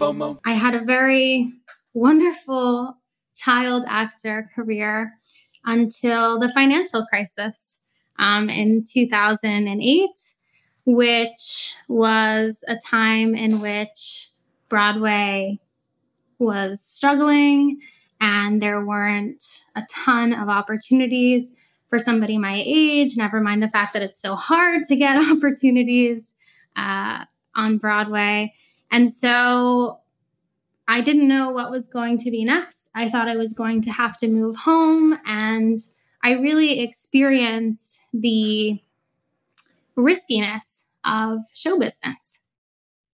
FOMO. I had a very wonderful child actor career until the financial crisis um, in 2008, which was a time in which Broadway was struggling and there weren't a ton of opportunities for somebody my age, never mind the fact that it's so hard to get opportunities uh, on Broadway. And so I didn't know what was going to be next. I thought I was going to have to move home, and I really experienced the riskiness of show business.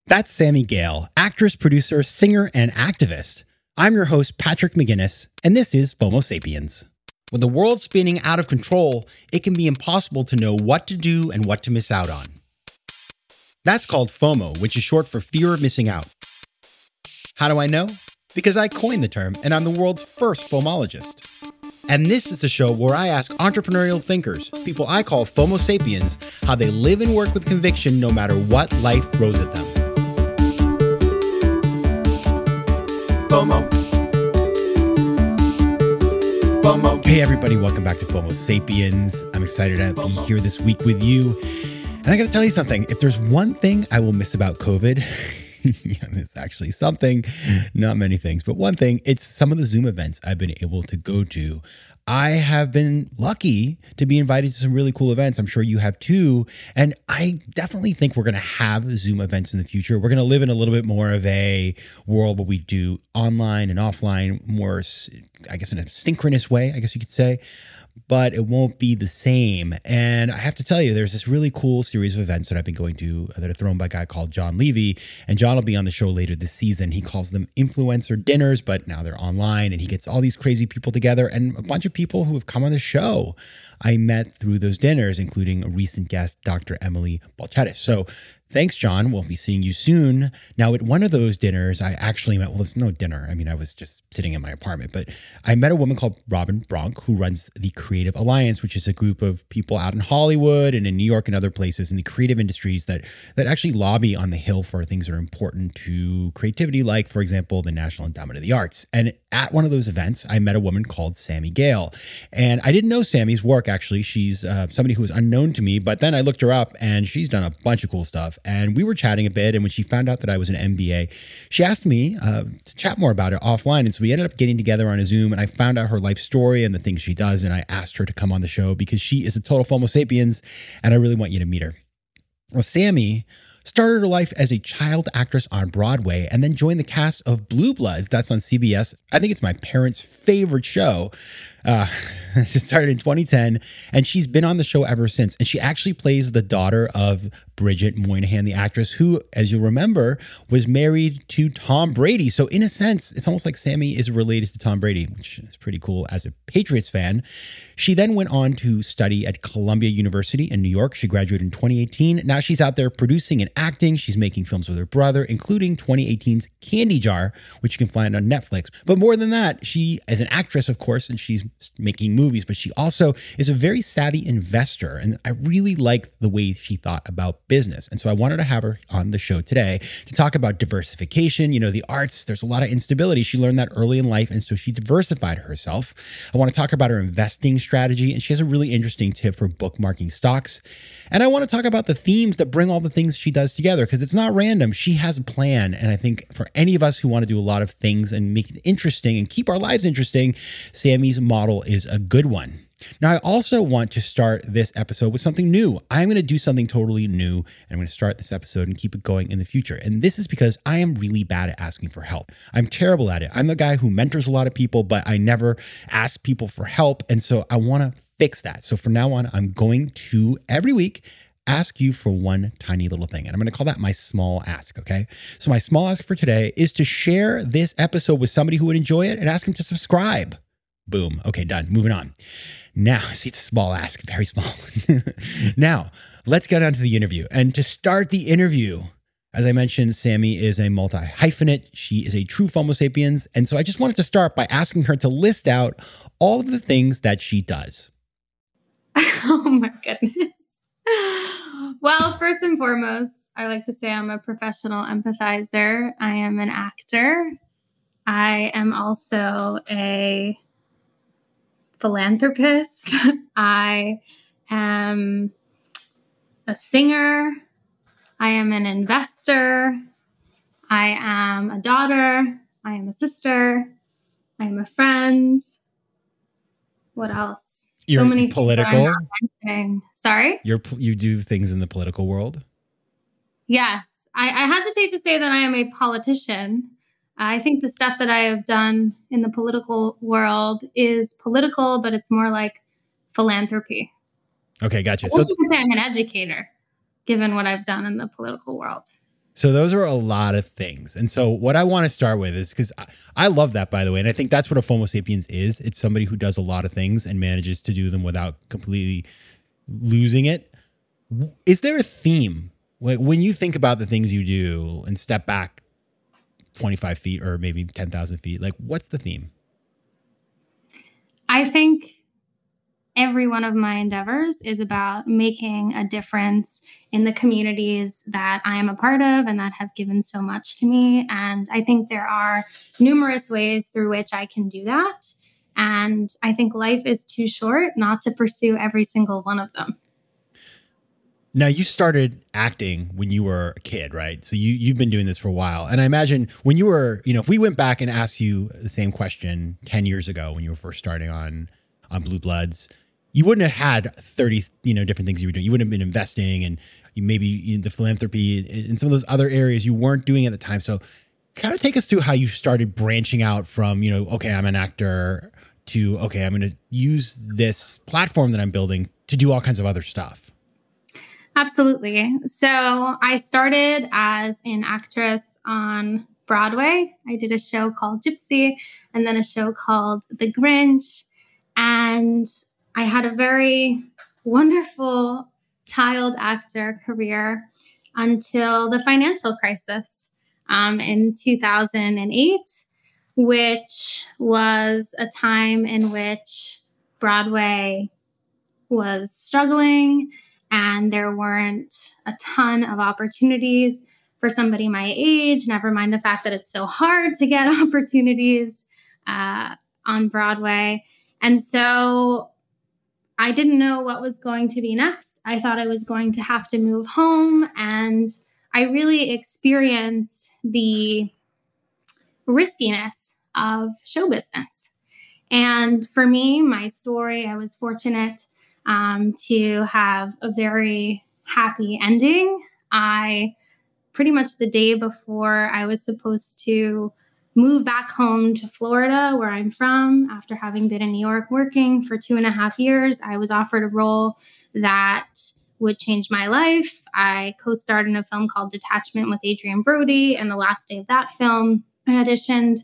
That's Sami Gayle, actress, producer, singer, and activist. I'm your host, Patrick McGinnis, and this is FOMO Sapiens. When the world's spinning out of control, it can be impossible to know what to do and what to miss out on. That's called FOMO, which is short for fear of missing out. How do I know? Because I coined the term and I'm the world's first FOMologist. And this is the show where I ask entrepreneurial thinkers, people I call FOMO sapiens, how they live and work with conviction no matter what life throws at them. FOMO. FOMO. Hey, everybody, welcome back to FOMO Sapiens. I'm excited to be here this week with you. And I got to tell you something if there's one thing I will miss about COVID, it's actually something, not many things, but one thing, it's some of the Zoom events I've been able to go to. I have been lucky to be invited to some really cool events. I'm sure you have too. And I definitely think we're going to have Zoom events in the future. We're going to live in a little bit more of a world where we do online and offline more, I guess, in a synchronous way, I guess you could say but it won't be the same. And I have to tell you, there's this really cool series of events that I've been going to uh, that are thrown by a guy called Jon Levy. And Jon will be on the show later this season. He calls them influencer dinners, but now they're online and he gets all these crazy people together and a bunch of people who have come on the show. I met through those dinners, including a recent guest, Dr. Emily Balcetis. So Thanks, Jon. We'll be seeing you soon. Now, at one of those dinners, I actually met, well, it's no dinner. I mean, I was just sitting in my apartment, but I met a woman called Robin Bronk who runs the Creative Alliance, which is a group of people out in Hollywood and in New York and other places in the creative industries that, that actually lobby on the Hill for things that are important to creativity, like, for example, the National Endowment of the Arts. And at one of those events, I met a woman called Sami Gayle. And I didn't know Sami's work, actually. She's uh, somebody who was unknown to me, but then I looked her up and she's done a bunch of cool stuff and we were chatting a bit. And when she found out that I was an MBA, she asked me uh, to chat more about it offline. And so we ended up getting together on a Zoom, and I found out her life story and the things she does. And I asked her to come on the show because she is a total FOMO sapiens, and I really want you to meet her. Well, Sami started her life as a child actress on Broadway and then joined the cast of Blue Bloods. That's on CBS. I think it's my parents' favorite show. Uh, she started in 2010, and she's been on the show ever since. And she actually plays the daughter of Bridget Moynahan, the actress who, as you remember, was married to Tom Brady. So, in a sense, it's almost like Sami is related to Tom Brady, which is pretty cool as a Patriots fan. She then went on to study at Columbia University in New York. She graduated in 2018. Now she's out there producing and acting. She's making films with her brother, including 2018's Candy Jar, which you can find on Netflix. But more than that, she is an actress, of course, and she's making movies, but she also is a very savvy investor. And I really like the way she thought about business. And so I wanted to have her on the show today to talk about diversification. You know, the arts, there's a lot of instability. She learned that early in life. And so she diversified herself. I want to talk about her investing strategy. And she has a really interesting tip for bookmarking stocks. And I want to talk about the themes that bring all the things she does together because it's not random. She has a plan. And I think for any of us who want to do a lot of things and make it interesting and keep our lives interesting, Sami's model is a good one. Now, I also want to start this episode with something new. I'm going to do something totally new, and I'm going to start this episode and keep it going in the future. And this is because I am really bad at asking for help. I'm terrible at it. I'm the guy who mentors a lot of people, but I never ask people for help. And so I want to fix that. So from now on, I'm going to every week ask you for one tiny little thing. And I'm going to call that my small ask. Okay. So, my small ask for today is to share this episode with somebody who would enjoy it and ask them to subscribe. Boom. Okay, done. Moving on. Now, see, it's a small ask, very small. now, let's get on to the interview. And to start the interview, as I mentioned, Sami is a multi hyphenate. She is a true Homo sapiens. And so I just wanted to start by asking her to list out all of the things that she does. Oh my goodness. Well, first and foremost, I like to say I'm a professional empathizer. I am an actor. I am also a philanthropist. I am a singer. I am an investor. I am a daughter. I am a sister. I am a friend. What else? You're so many political. Sorry. You're you do things in the political world. Yes, I, I hesitate to say that I am a politician. I think the stuff that I have done in the political world is political, but it's more like philanthropy. Okay, gotcha. So, say I'm an educator, given what I've done in the political world. So those are a lot of things. And so what I want to start with is because I, I, love that, by the way. And I think that's what a Fomo sapiens is. It's somebody who does a lot of things and manages to do them without completely losing it. Is there a theme? When you think about the things you do and step back 25 feet or maybe 10,000 feet, like what's the theme? I think every one of my endeavors is about making a difference in the communities that I am a part of and that have given so much to me. And I think there are numerous ways through which I can do that. And I think life is too short not to pursue every single one of them. Now you started acting when you were a kid, right? So you you've been doing this for a while. And I imagine when you were, you know, if we went back and asked you the same question 10 years ago when you were first starting on on Blue Bloods, you wouldn't have had 30 you know different things you were doing you wouldn't have been investing and you maybe the philanthropy in some of those other areas you weren't doing at the time so kind of take us through how you started branching out from you know okay i'm an actor to okay i'm going to use this platform that i'm building to do all kinds of other stuff absolutely. So i started as an actress on broadway. I did a show called gypsy and then a show called the grinch. And I had a very wonderful child actor career until the financial crisis um, in 2008, which was a time in which Broadway was struggling and there weren't a ton of opportunities for somebody my age, never mind the fact that it's so hard to get opportunities uh, on Broadway. And so I didn't know what was going to be next. I thought I was going to have to move home, and I really experienced the riskiness of show business. And for me, my story, I was fortunate um, to have a very happy ending. I pretty much the day before I was supposed to move back home to Florida, where I'm from, after having been in New York working for two and a half years. I was offered a role that would change my life. I co starred in a film called Detachment with Adrien Brody. And the last day of that film, I auditioned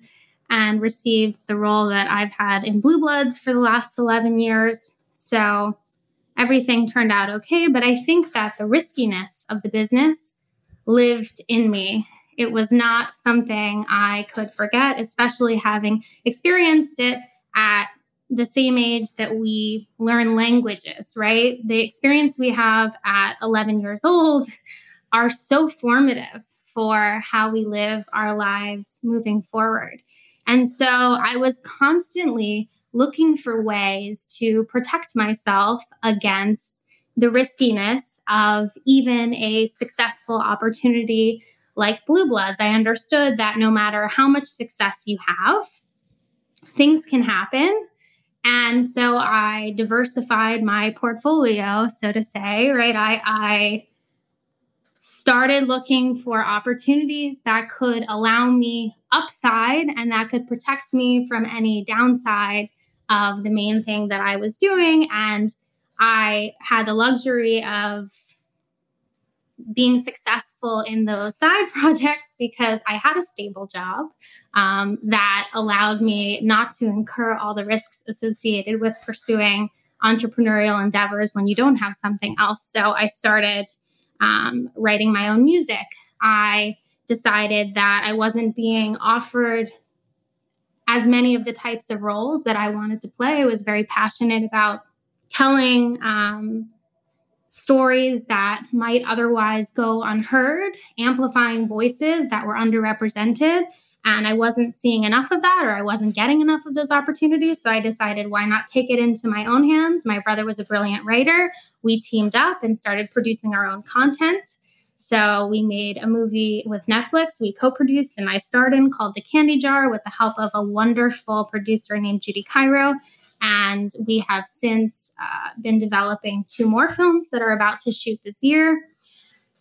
and received the role that I've had in Blue Bloods for the last 11 years. So everything turned out okay. But I think that the riskiness of the business lived in me it was not something I could forget, especially having experienced it at the same age that we learn languages, right? The experience we have at 11 years old are so formative for how we live our lives moving forward. And so I was constantly looking for ways to protect myself against the riskiness of even a successful opportunity like Blue Bloods, I understood that no matter how much success you have, things can happen. And so I diversified my portfolio, so to say, right? I, I started looking for opportunities that could allow me upside and that could protect me from any downside of the main thing that I was doing. And I had the luxury of being successful in those side projects because I had a stable job um, that allowed me not to incur all the risks associated with pursuing entrepreneurial endeavors when you don't have something else. So I started um, writing my own music. I decided that I wasn't being offered as many of the types of roles that I wanted to play. I was very passionate about telling um, stories that might otherwise go unheard, amplifying voices that were underrepresented. And I wasn't seeing enough of that, or I wasn't getting enough of those opportunities. So I decided, why not take it into my own hands? My brother was a brilliant writer. We teamed up and started producing our own content. So we made a movie with Netflix. We co-produced and I starred in called The Candy Jar with the help of a wonderful producer named Judy Cairo. And we have since uh, been developing two more films that are about to shoot this year.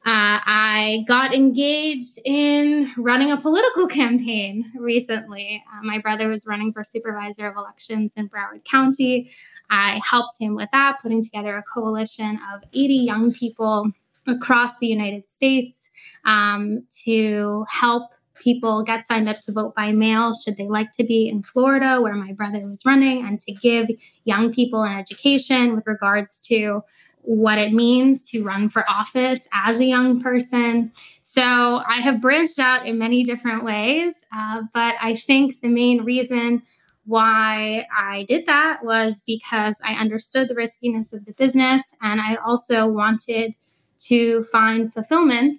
Uh, I got engaged in running a political campaign recently. Uh, my brother was running for supervisor of elections in Broward County. I helped him with that, putting together a coalition of 80 young people across the United States um, to help people get signed up to vote by mail should they like to be in Florida, where my brother was running, and to give young people an education with regards to what it means to run for office as a young person. So I have branched out in many different ways, uh, but I think the main reason why I did that was because I understood the riskiness of the business and I also wanted to find fulfillment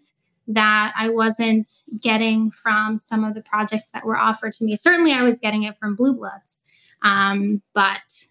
that I wasn't getting from some of the projects that were offered to me. Certainly, I was getting it from Blue Bloods, um, but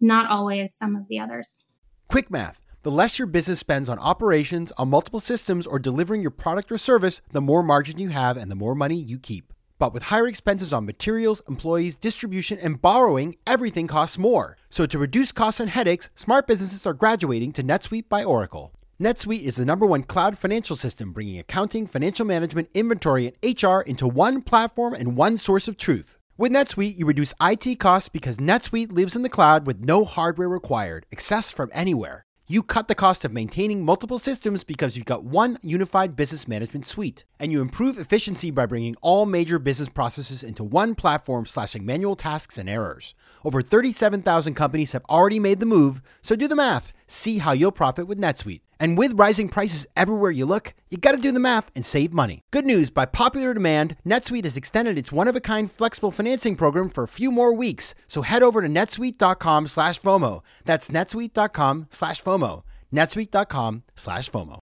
not always some of the others. Quick math. The less your business spends on operations, on multiple systems, or delivering your product or service, the more margin you have and the more money you keep. But with higher expenses on materials, employees, distribution, and borrowing, everything costs more. So to reduce costs and headaches, smart businesses are graduating to NetSuite by Oracle. NetSuite is the number one cloud financial system bringing accounting, financial management, inventory, and HR into one platform and one source of truth. With NetSuite, you reduce IT costs because NetSuite lives in the cloud with no hardware required, accessed from anywhere. You cut the cost of maintaining multiple systems because you've got one unified business management suite. And you improve efficiency by bringing all major business processes into one platform, slashing manual tasks and errors. Over 37,000 companies have already made the move, so do the math. See how you'll profit with NetSuite. And with rising prices everywhere you look, you gotta do the math and save money. Good news by popular demand, NetSuite has extended its one of a kind flexible financing program for a few more weeks. So head over to netsuite.com slash FOMO. That's netsuite.com slash FOMO. netsuite.com slash FOMO.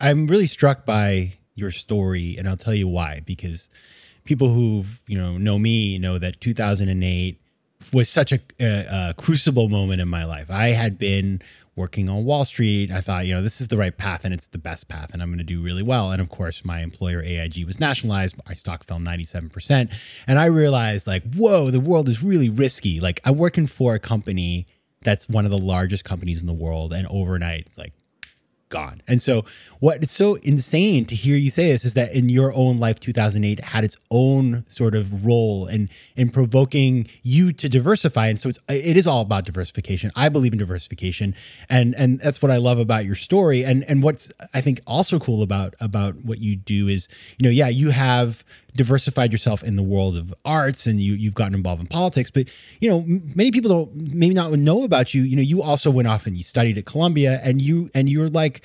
I'm really struck by your story, and I'll tell you why. Because people who you know know me know that 2008 was such a, a, a, crucible moment in my life. I had been working on Wall Street. I thought, you know, this is the right path and it's the best path and I'm going to do really well. And of course, my employer AIG was nationalized. My stock fell 97%. And I realized, like, whoa, the world is really risky. Like, I'm working for a company that's one of the largest companies in the world. And overnight, it's like, gone. And so, what is so insane to hear you say this is that in your own life, 2008 had its own sort of role in in provoking you to diversify. And so, it's it is all about diversification. I believe in diversification, and and that's what I love about your story. And and what's I think also cool about about what you do is, you know, yeah, you have diversified yourself in the world of arts and you you've gotten involved in politics but you know many people don't maybe not know about you. You know you also went off and you studied at Columbia and you and you were like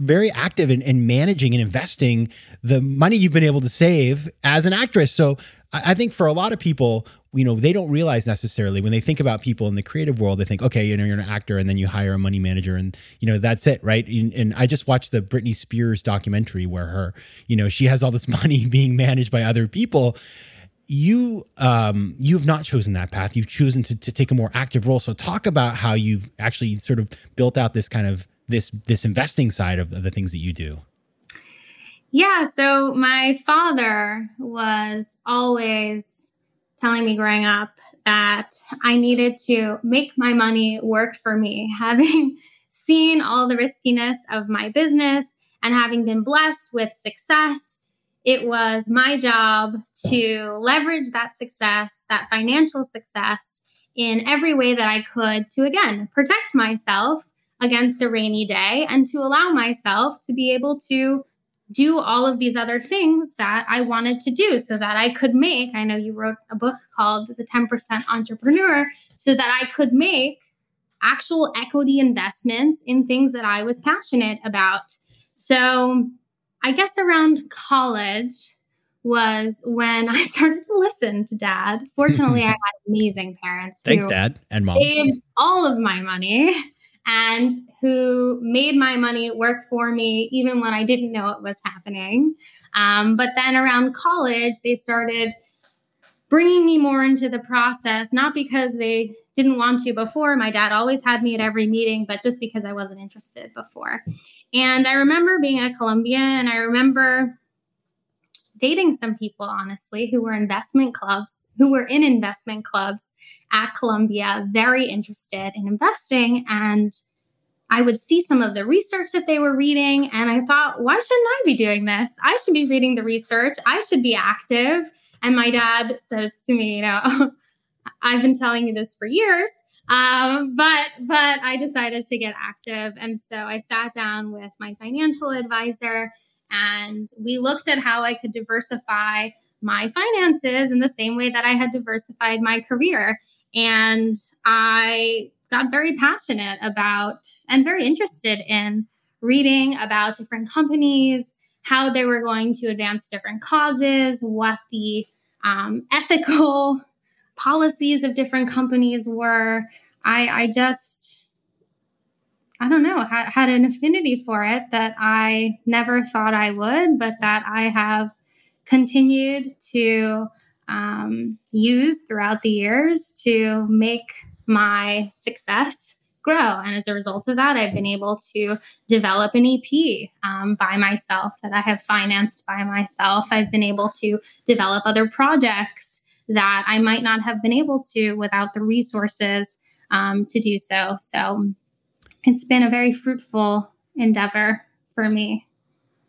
very active in, in managing and investing the money you've been able to save as an actress. So I think for a lot of people you know they don't realize necessarily when they think about people in the creative world they think okay you know you're an actor and then you hire a money manager and you know that's it right? And, and, i just watched the britney spears documentary where her you know she has all this money being managed by other people. You um you have not chosen that path. You've chosen to, to take a more active role. So talk about how you've actually sort of built out this kind of this this investing side of, of the things that you do. Yeah so my father was always telling me growing up that I needed to make my money work for me, having seen all the riskiness of my business and having been blessed with success. It was my job to leverage that success, that financial success, in every way that I could to, again, protect myself against a rainy day and to allow myself to be able to do all of these other things that I wanted to do so that I could make. I know you wrote a book called The 10% Entrepreneur, so that I could make actual equity investments in things that I was passionate about. So I guess around college was when I started to listen to dad. Fortunately, I had amazing parents. Thanks, dad and mom. Saved all of my money and who made my money work for me even when I didn't know it was happening. Um, but then around college, they started bringing me more into the process, not because they didn't want to before. My dad always had me at every meeting, but just because I wasn't interested before. And I remember being at Columbia and I remember dating some people, honestly, who were investment clubs, who were in investment clubs at Columbia, very interested in investing. And I would see some of the research that they were reading, and I thought, why shouldn't I be doing this? I should be reading the research. I should be active. And my dad says to me, you know, I've been telling you this for years. Um, but but I decided to get active, and so I sat down with my financial advisor, and we looked at how I could diversify my finances in the same way that I had diversified my career. And I got very passionate about and very interested in reading about different companies, how they were going to advance different causes, what the um, ethical policies of different companies were. I, I just, I don't know, had, had an affinity for it that I never thought I would, but that I have continued to um, use throughout the years to make my success grow. And as a result of that, I've been able to develop an EP um, by myself that I have financed by myself. I've been able to develop other projects that I might not have been able to without the resources um, to do so. So it's been a very fruitful endeavor for me.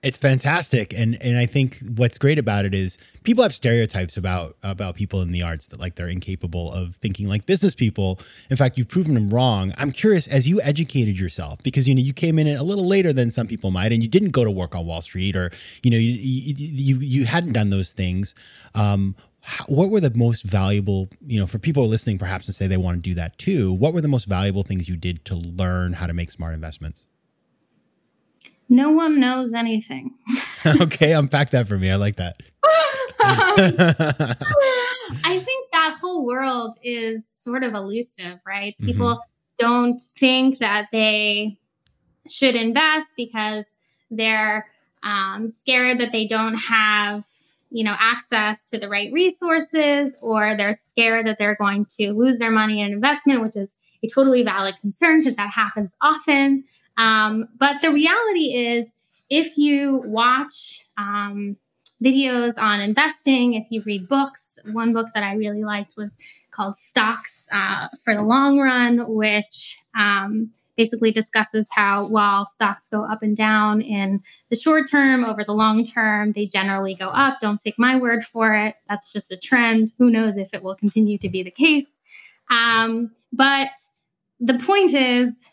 It's fantastic, and and I think what's great about it is people have stereotypes about about people in the arts that like they're incapable of thinking like business people. In fact, you've proven them wrong. I'm curious as you educated yourself because you know you came in a little later than some people might, and you didn't go to work on Wall Street or you know you you you, hadn't done those things. Um, how, what were the most valuable you know for people listening perhaps to say they want to do that too? What were the most valuable things you did to learn how to make smart investments? no one knows anything. okay, unpack that for me. I like that. I think that whole world is sort of elusive, right? Mm-hmm. People mm-hmm. don't think that they should invest because they're um, scared that they don't have you know access to the right resources or they're scared that they're going to lose their money in investment which is a totally valid concern because that happens often. Um, but the reality is, if you watch um, videos on investing, if you read books, one book that I really liked was called Stocks uh, for the Long Run, which um, basically discusses how while stocks go up and down in the short term, over the long term, they generally go up. Don't take my word for it. That's just a trend. Who knows if it will continue to be the case? Um, but the point is,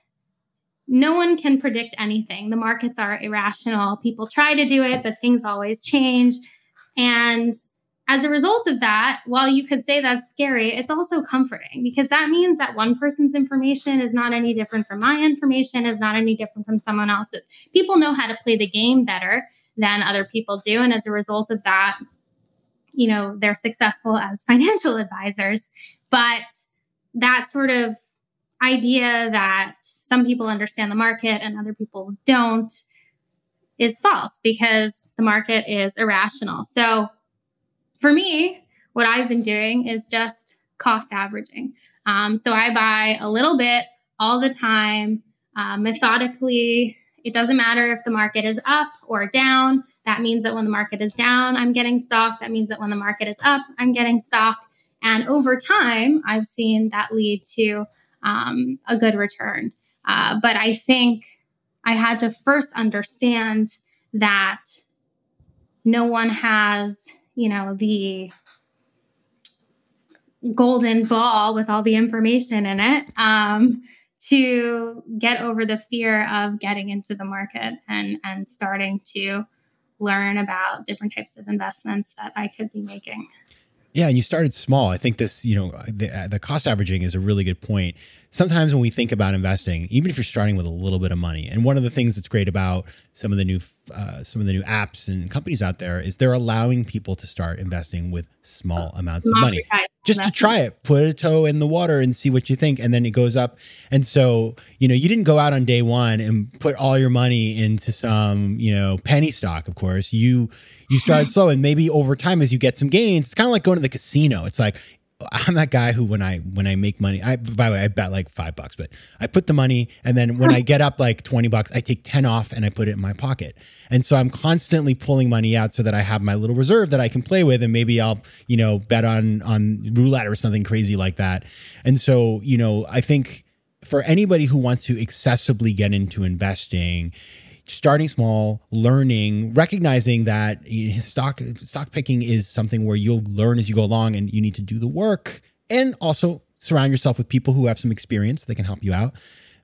no one can predict anything. The markets are irrational. People try to do it, but things always change. And as a result of that, while you could say that's scary, it's also comforting because that means that one person's information is not any different from my information, is not any different from someone else's. People know how to play the game better than other people do. And as a result of that, you know, they're successful as financial advisors. But that sort of idea that some people understand the market and other people don't is false because the market is irrational. So for me, what I've been doing is just cost averaging. Um, so I buy a little bit all the time, uh, methodically. It doesn't matter if the market is up or down. That means that when the market is down, I'm getting stock. That means that when the market is up, I'm getting stock. And over time, I've seen that lead to um, a good return. Uh, but I think I had to first understand that no one has, you know, the golden ball with all the information in it um, to get over the fear of getting into the market and and starting to learn about different types of investments that I could be making. Yeah, and you started small. I think this, you know, the, uh, the cost averaging is a really good point. Sometimes when we think about investing, even if you're starting with a little bit of money, and one of the things that's great about some of the new uh, some of the new apps and companies out there is they're allowing people to start investing with small amounts of money. Just to try it. Put a toe in the water and see what you think and then it goes up. And so you know you didn't go out on day one and put all your money into some you know penny stock of course. You you started slow and maybe over time as you get some gains it's kind of like going to the casino. It's like I'm that guy who when I when I make money, I by the way, I bet like five bucks, but I put the money and then when I get up like 20 bucks, I take 10 off and I put it in my pocket. And so I'm constantly pulling money out so that I have my little reserve that I can play with and maybe I'll, you know, bet on on roulette or something crazy like that. And so, you know, I think for anybody who wants to accessibly get into investing, starting small, learning, recognizing that stock stock picking is something where you'll learn as you go along, and you need to do the work, and also surround yourself with people who have some experience that can help you out.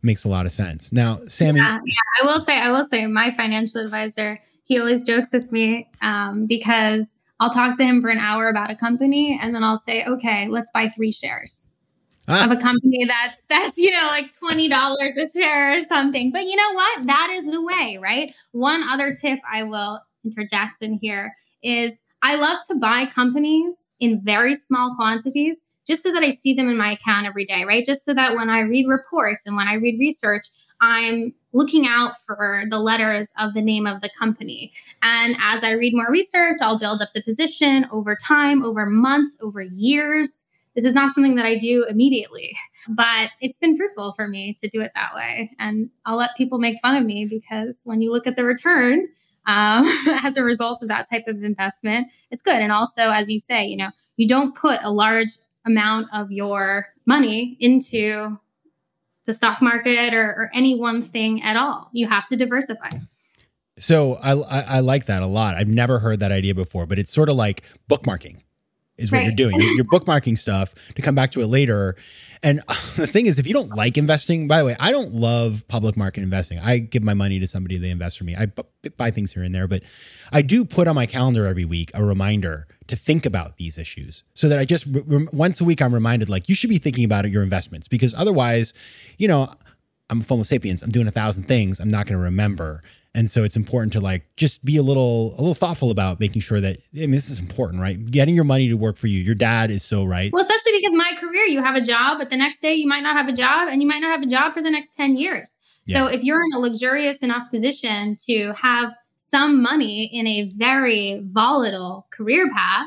Makes a lot of sense. Now, Sami, yeah, yeah, I will say, I will say, my financial advisor, he always jokes with me um, because I'll talk to him for an hour about a company, and then I'll say, okay, let's buy three shares of a ah. company that's that's you know like $20 a share or something. But you know what? That is the way right? One other tip i will interject in here is i love to buy companies in very small quantities just so that i see them in my account every day right? Just so that when i read reports and when i read research i'm looking out for the letters of the name of the company. And as i read more research i'll build up the position over time over months over years this is not something that I do immediately, but it's been fruitful for me to do it that way. And I'll let people make fun of me because when you look at the return um, as a result of that type of investment, it's good. And also, as you say, you know, you don't put a large amount of your money into the stock market or, or any one thing at all. You have to diversify. So I, I, I like that a lot. I've never heard that idea before, but it's sort of like bookmarking is what right. you're doing. You're, bookmarking stuff to come back to it later. And the thing is, if you don't like investing, by the way, I don't love public market investing. I give my money to somebody, they invest for me. I b- buy things here and there, but I do put on my calendar every week a reminder to think about these issues so that I just re- once a week I'm reminded like you should be thinking about your investments because otherwise, you know, I'm a Homo sapiens. I'm doing a thousand things. I'm not going to remember. And so it's important to like just be a little a little thoughtful about making sure that I mean this is important, right? Getting your money to work for you. Your dad is so right. Well, especially because my career, you have a job, but the next day you might not have a job and you might not have a job for the next 10 years. Yeah. So if you're in a luxurious enough position to have some money in a very volatile career path,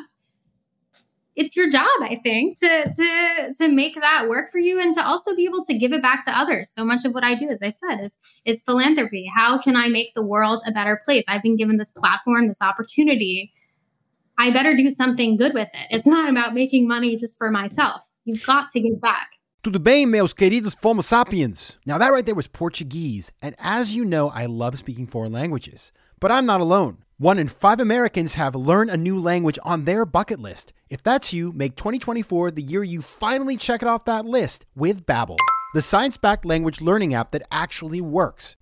it's your job i think to to to make that work for you and to also be able to give it back to others so much of what i do as i said is is philanthropy how can i make the world a better place i've been given this platform this opportunity i better do something good with it it's not about making money just for myself you've got to give back Tudo bem, meus queridos Fomo sapiens? Now, that right there was Portuguese. And as you know, I love speaking foreign languages. But I'm not alone. One in five Americans have learned a new language on their bucket list. If that's you, make 2024 the year you finally check it off that list with Babbel, the science-backed language learning app that actually works.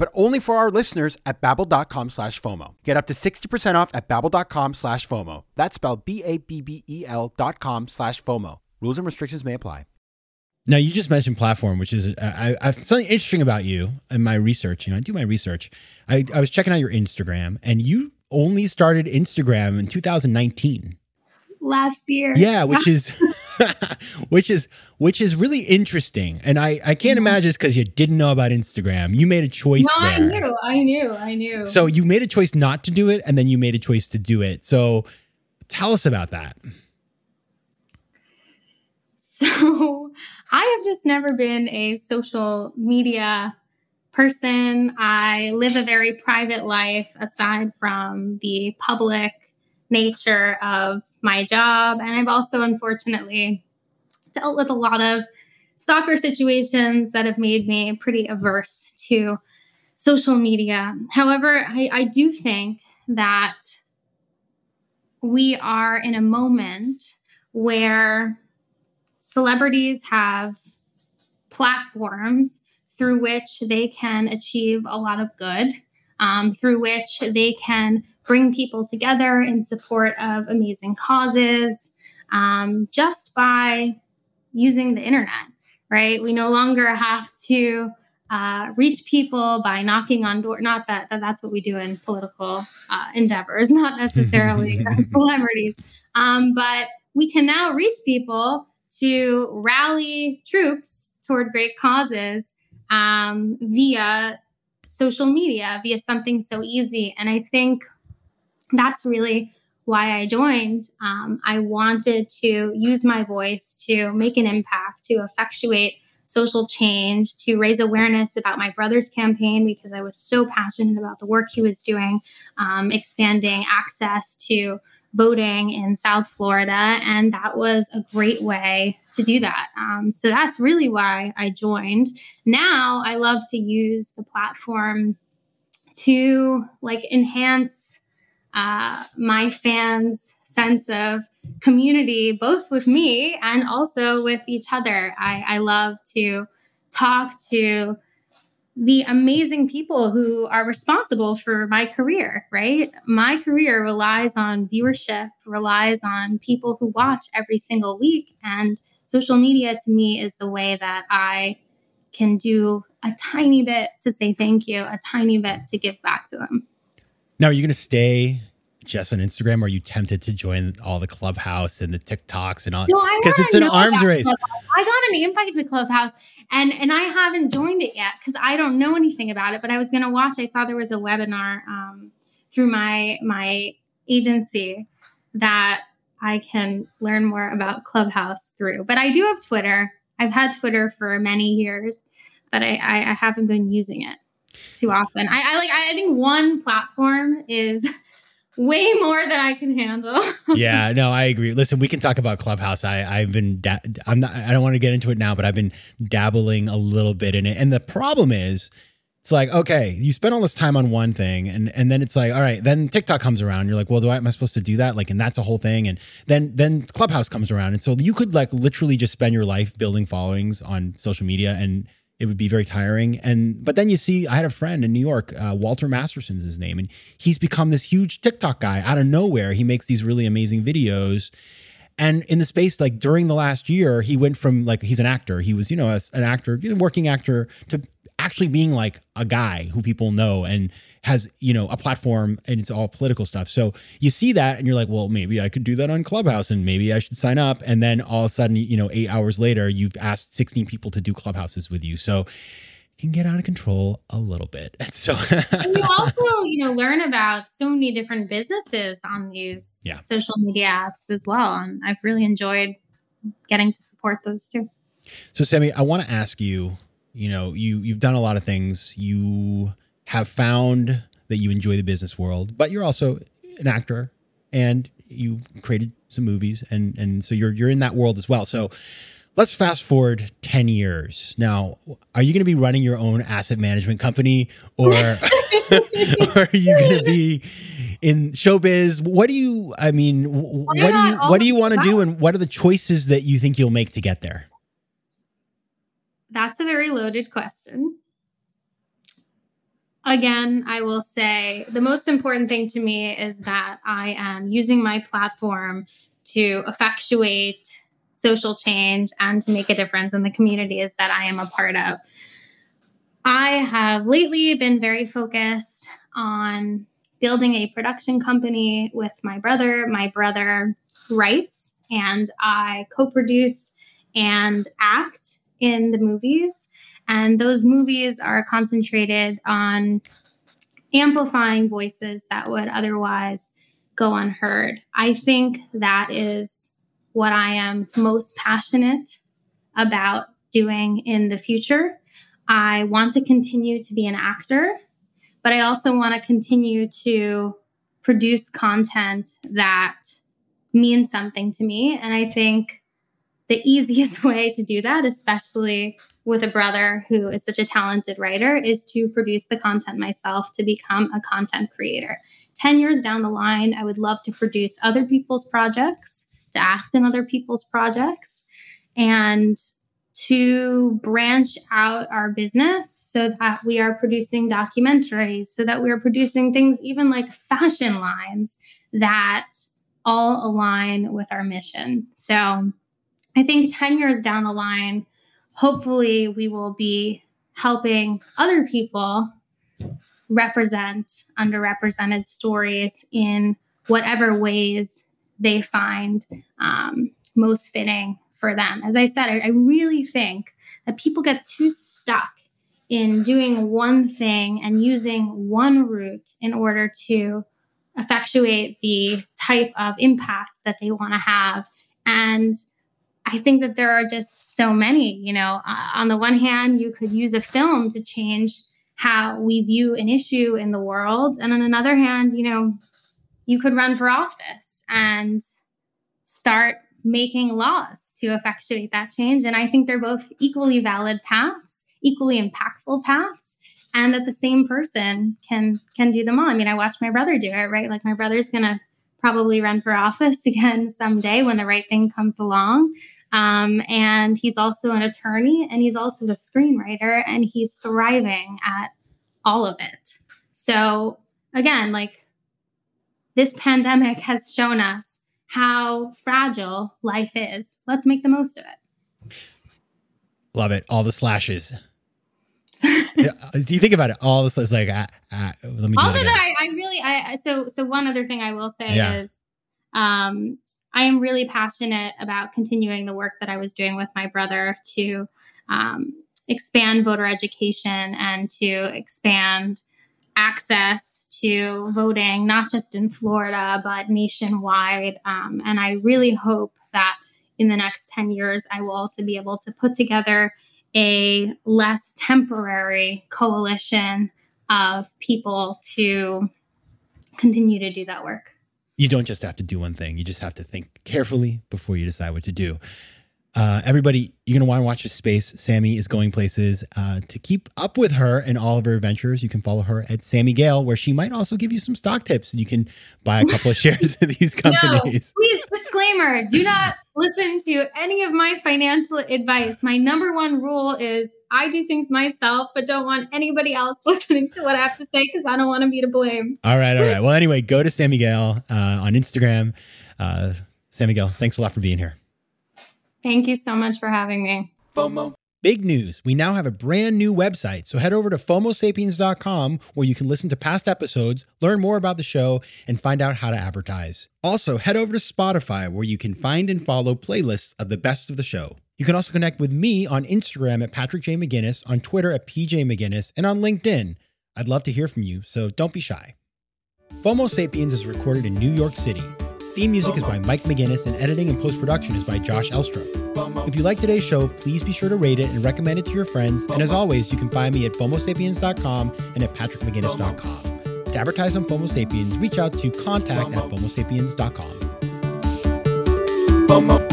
but only for our listeners at babbel.com slash FOMO. Get up to 60% off at babbel.com slash FOMO. That's spelled B-A-B-B-E-L dot com slash FOMO. Rules and restrictions may apply. Now you just mentioned platform, which is I, I something interesting about you and my research. You know, I do my research. I, I was checking out your Instagram, and you only started Instagram in 2019. Last year. Yeah, which is which is which is really interesting, and I I can't imagine it's because you didn't know about Instagram. You made a choice. No, there. I knew, I knew, I knew. So you made a choice not to do it, and then you made a choice to do it. So tell us about that. So I have just never been a social media person. I live a very private life aside from the public nature of my job. And I've also, unfortunately, dealt with a lot of stalker situations that have made me pretty averse to social media. However, I, I do think that we are in a moment where celebrities have platforms through which they can achieve a lot of good, um, through which they can bring people together in support of amazing causes um, just by using the internet, right? We no longer have to uh, reach people by knocking on door. Not that, that that's what we do in political uh, endeavors, not necessarily celebrities, um, but we can now reach people to rally troops toward great causes um, via social media, via something so easy. And I think that's really why I joined. Um, I wanted to use my voice to make an impact, to effectuate social change, to raise awareness about my brother's campaign because I was so passionate about the work he was doing, um, expanding access to voting in South Florida. And that was a great way to do that. Um, so that's really why I joined. Now I love to use the platform to like enhance uh, my fans' sense of community, both with me and also with each other. I, I love to talk to the amazing people who are responsible for my career, right? My career relies on viewership, relies on people who watch every single week. And social media to me is the way that I can do a tiny bit to say thank you, a tiny bit to give back to them. Now, are you going to stay just on Instagram? Or are you tempted to join all the Clubhouse and the TikToks and all? Because no, it's an arms race. Clubhouse. I got an invite to Clubhouse and and I haven't joined it yet because I don't know anything about it. But I was going to watch. I saw there was a webinar um, through my my agency that I can learn more about Clubhouse through. But I do have Twitter. I've had Twitter for many years, but I, I, I haven't been using it too often. I, I like. I think one platform is way more than I can handle. yeah, no, I agree. Listen, we can talk about Clubhouse. I I've been da- I'm not I don't want to get into it now, but I've been dabbling a little bit in it. And the problem is it's like, okay, you spend all this time on one thing and and then it's like, all right, then TikTok comes around. You're like, well, do I am I supposed to do that? Like, and that's a whole thing. And then then Clubhouse comes around. And so you could like literally just spend your life building followings on social media and it would be very tiring. And but then you see, I had a friend in New York, uh, Walter Masterson's his name, and he's become this huge TikTok guy out of nowhere. He makes these really amazing videos. And in the space, like during the last year, he went from like he's an actor. He was, you know, an actor, working actor, to actually being like a guy who people know and has you know a platform and it's all political stuff so you see that and you're like well maybe i could do that on clubhouse and maybe i should sign up and then all of a sudden you know eight hours later you've asked 16 people to do clubhouses with you so you can get out of control a little bit. So and you also, you know, learn about so many different businesses on these yeah. social media apps as well. And I've really enjoyed getting to support those too. So Sami, I want to ask you, you know, you you've done a lot of things. You have found that you enjoy the business world, but you're also an actor and you've created some movies and and so you're you're in that world as well. So let's fast forward 10 years. Now, are you going to be running your own asset management company or, or are you going to be in showbiz? What do you I mean, what do you what do you want to do and what are the choices that you think you'll make to get there? That's a very loaded question again, I will say the most important thing to me is that I am using my platform to effectuate social change and to make a difference in the communities that I am a part of. I have lately been very focused on building a production company with my brother. My brother writes and I co produce and act in the movies. And those movies are concentrated on amplifying voices that would otherwise go unheard. I think that is what I am most passionate about doing in the future. I want to continue to be an actor, but I also want to continue to produce content that means something to me. And I think the easiest way to do that, especially with a brother who is such a talented writer is to produce the content myself to become a content creator. 10 years down the line, I would love to produce other people's projects, to act in other people's projects. and to branch out our business so that we are producing documentaries, so that we are producing things even like fashion lines that all align with our mission. So I think 10 years down the line, hopefully we will be helping other people represent underrepresented stories in whatever ways they find um, most fitting for them. As I said, I, I really think that people get too stuck in doing one thing and using one route in order to effectuate the type of impact that they want to have. And I think that there are just so many, you know, uh, on the one hand, you could use a film to change how we view an issue in the world. And on another hand, you know, you could run for office and start making laws to effectuate that change. And I think they're both equally valid paths, equally impactful paths, and that the same person can can do them all. I mean, I watched my brother do it, right? Like my brother's gonna probably run for office again someday when the right thing comes along. Um, and he's also an attorney and he's also a screenwriter and he's thriving at all of it. So, again, like this pandemic has shown us how fragile life is. Let's make the most of it. Love it. All the slashes. yeah, uh, do you think about it? All this is like, uh, uh, let me. Also, that, that I, I, really, I so so one other thing I will say yeah. is, um, I am really passionate about continuing the work that I was doing with my brother to um, expand voter education and to expand access to voting, not just in Florida, but nationwide. Um, and I really hope that in the next 10 years, I will also be able to put together a less temporary coalition of people to continue to do that work. You don't just have to do one thing, you just have to think carefully before you decide what to do. Uh, everybody, you're going to want to watch this space. Sami is going places. Uh, to keep up with her and all of her adventures, you can follow her at Sami Gayle, where she might also give you some stock tips and you can buy a couple of shares of these companies. No, please, disclaimer do not listen to any of my financial advice. My number one rule is I do things myself, but don't want anybody else listening to what I have to say because I don't want to be to blame. All right. All right. Well, anyway, go to Sami Gayle uh, on Instagram. Uh, Sami Gayle, thanks a lot for being here. Thank you so much for having me. FOMO. Big news. We now have a brand new website. So head over to FOMOSapiens.com where you can listen to past episodes, learn more about the show, and find out how to advertise. Also, head over to Spotify where you can find and follow playlists of the best of the show. You can also connect with me on Instagram at Patrick J. McGinnis, on Twitter at PJ McGinnis, and on LinkedIn. I'd love to hear from you, so don't be shy. FOMO Sapiens is recorded in New York City. Theme music is by Mike McGinnis, and editing and post production is by Josh Elstrom. If you like today's show, please be sure to rate it and recommend it to your friends. And as always, you can find me at FOMOSapiens.com and at PatrickMcGinnis.com. To advertise on FOMO Sapiens, reach out to contact at FOMOSapiens.com. FOMO.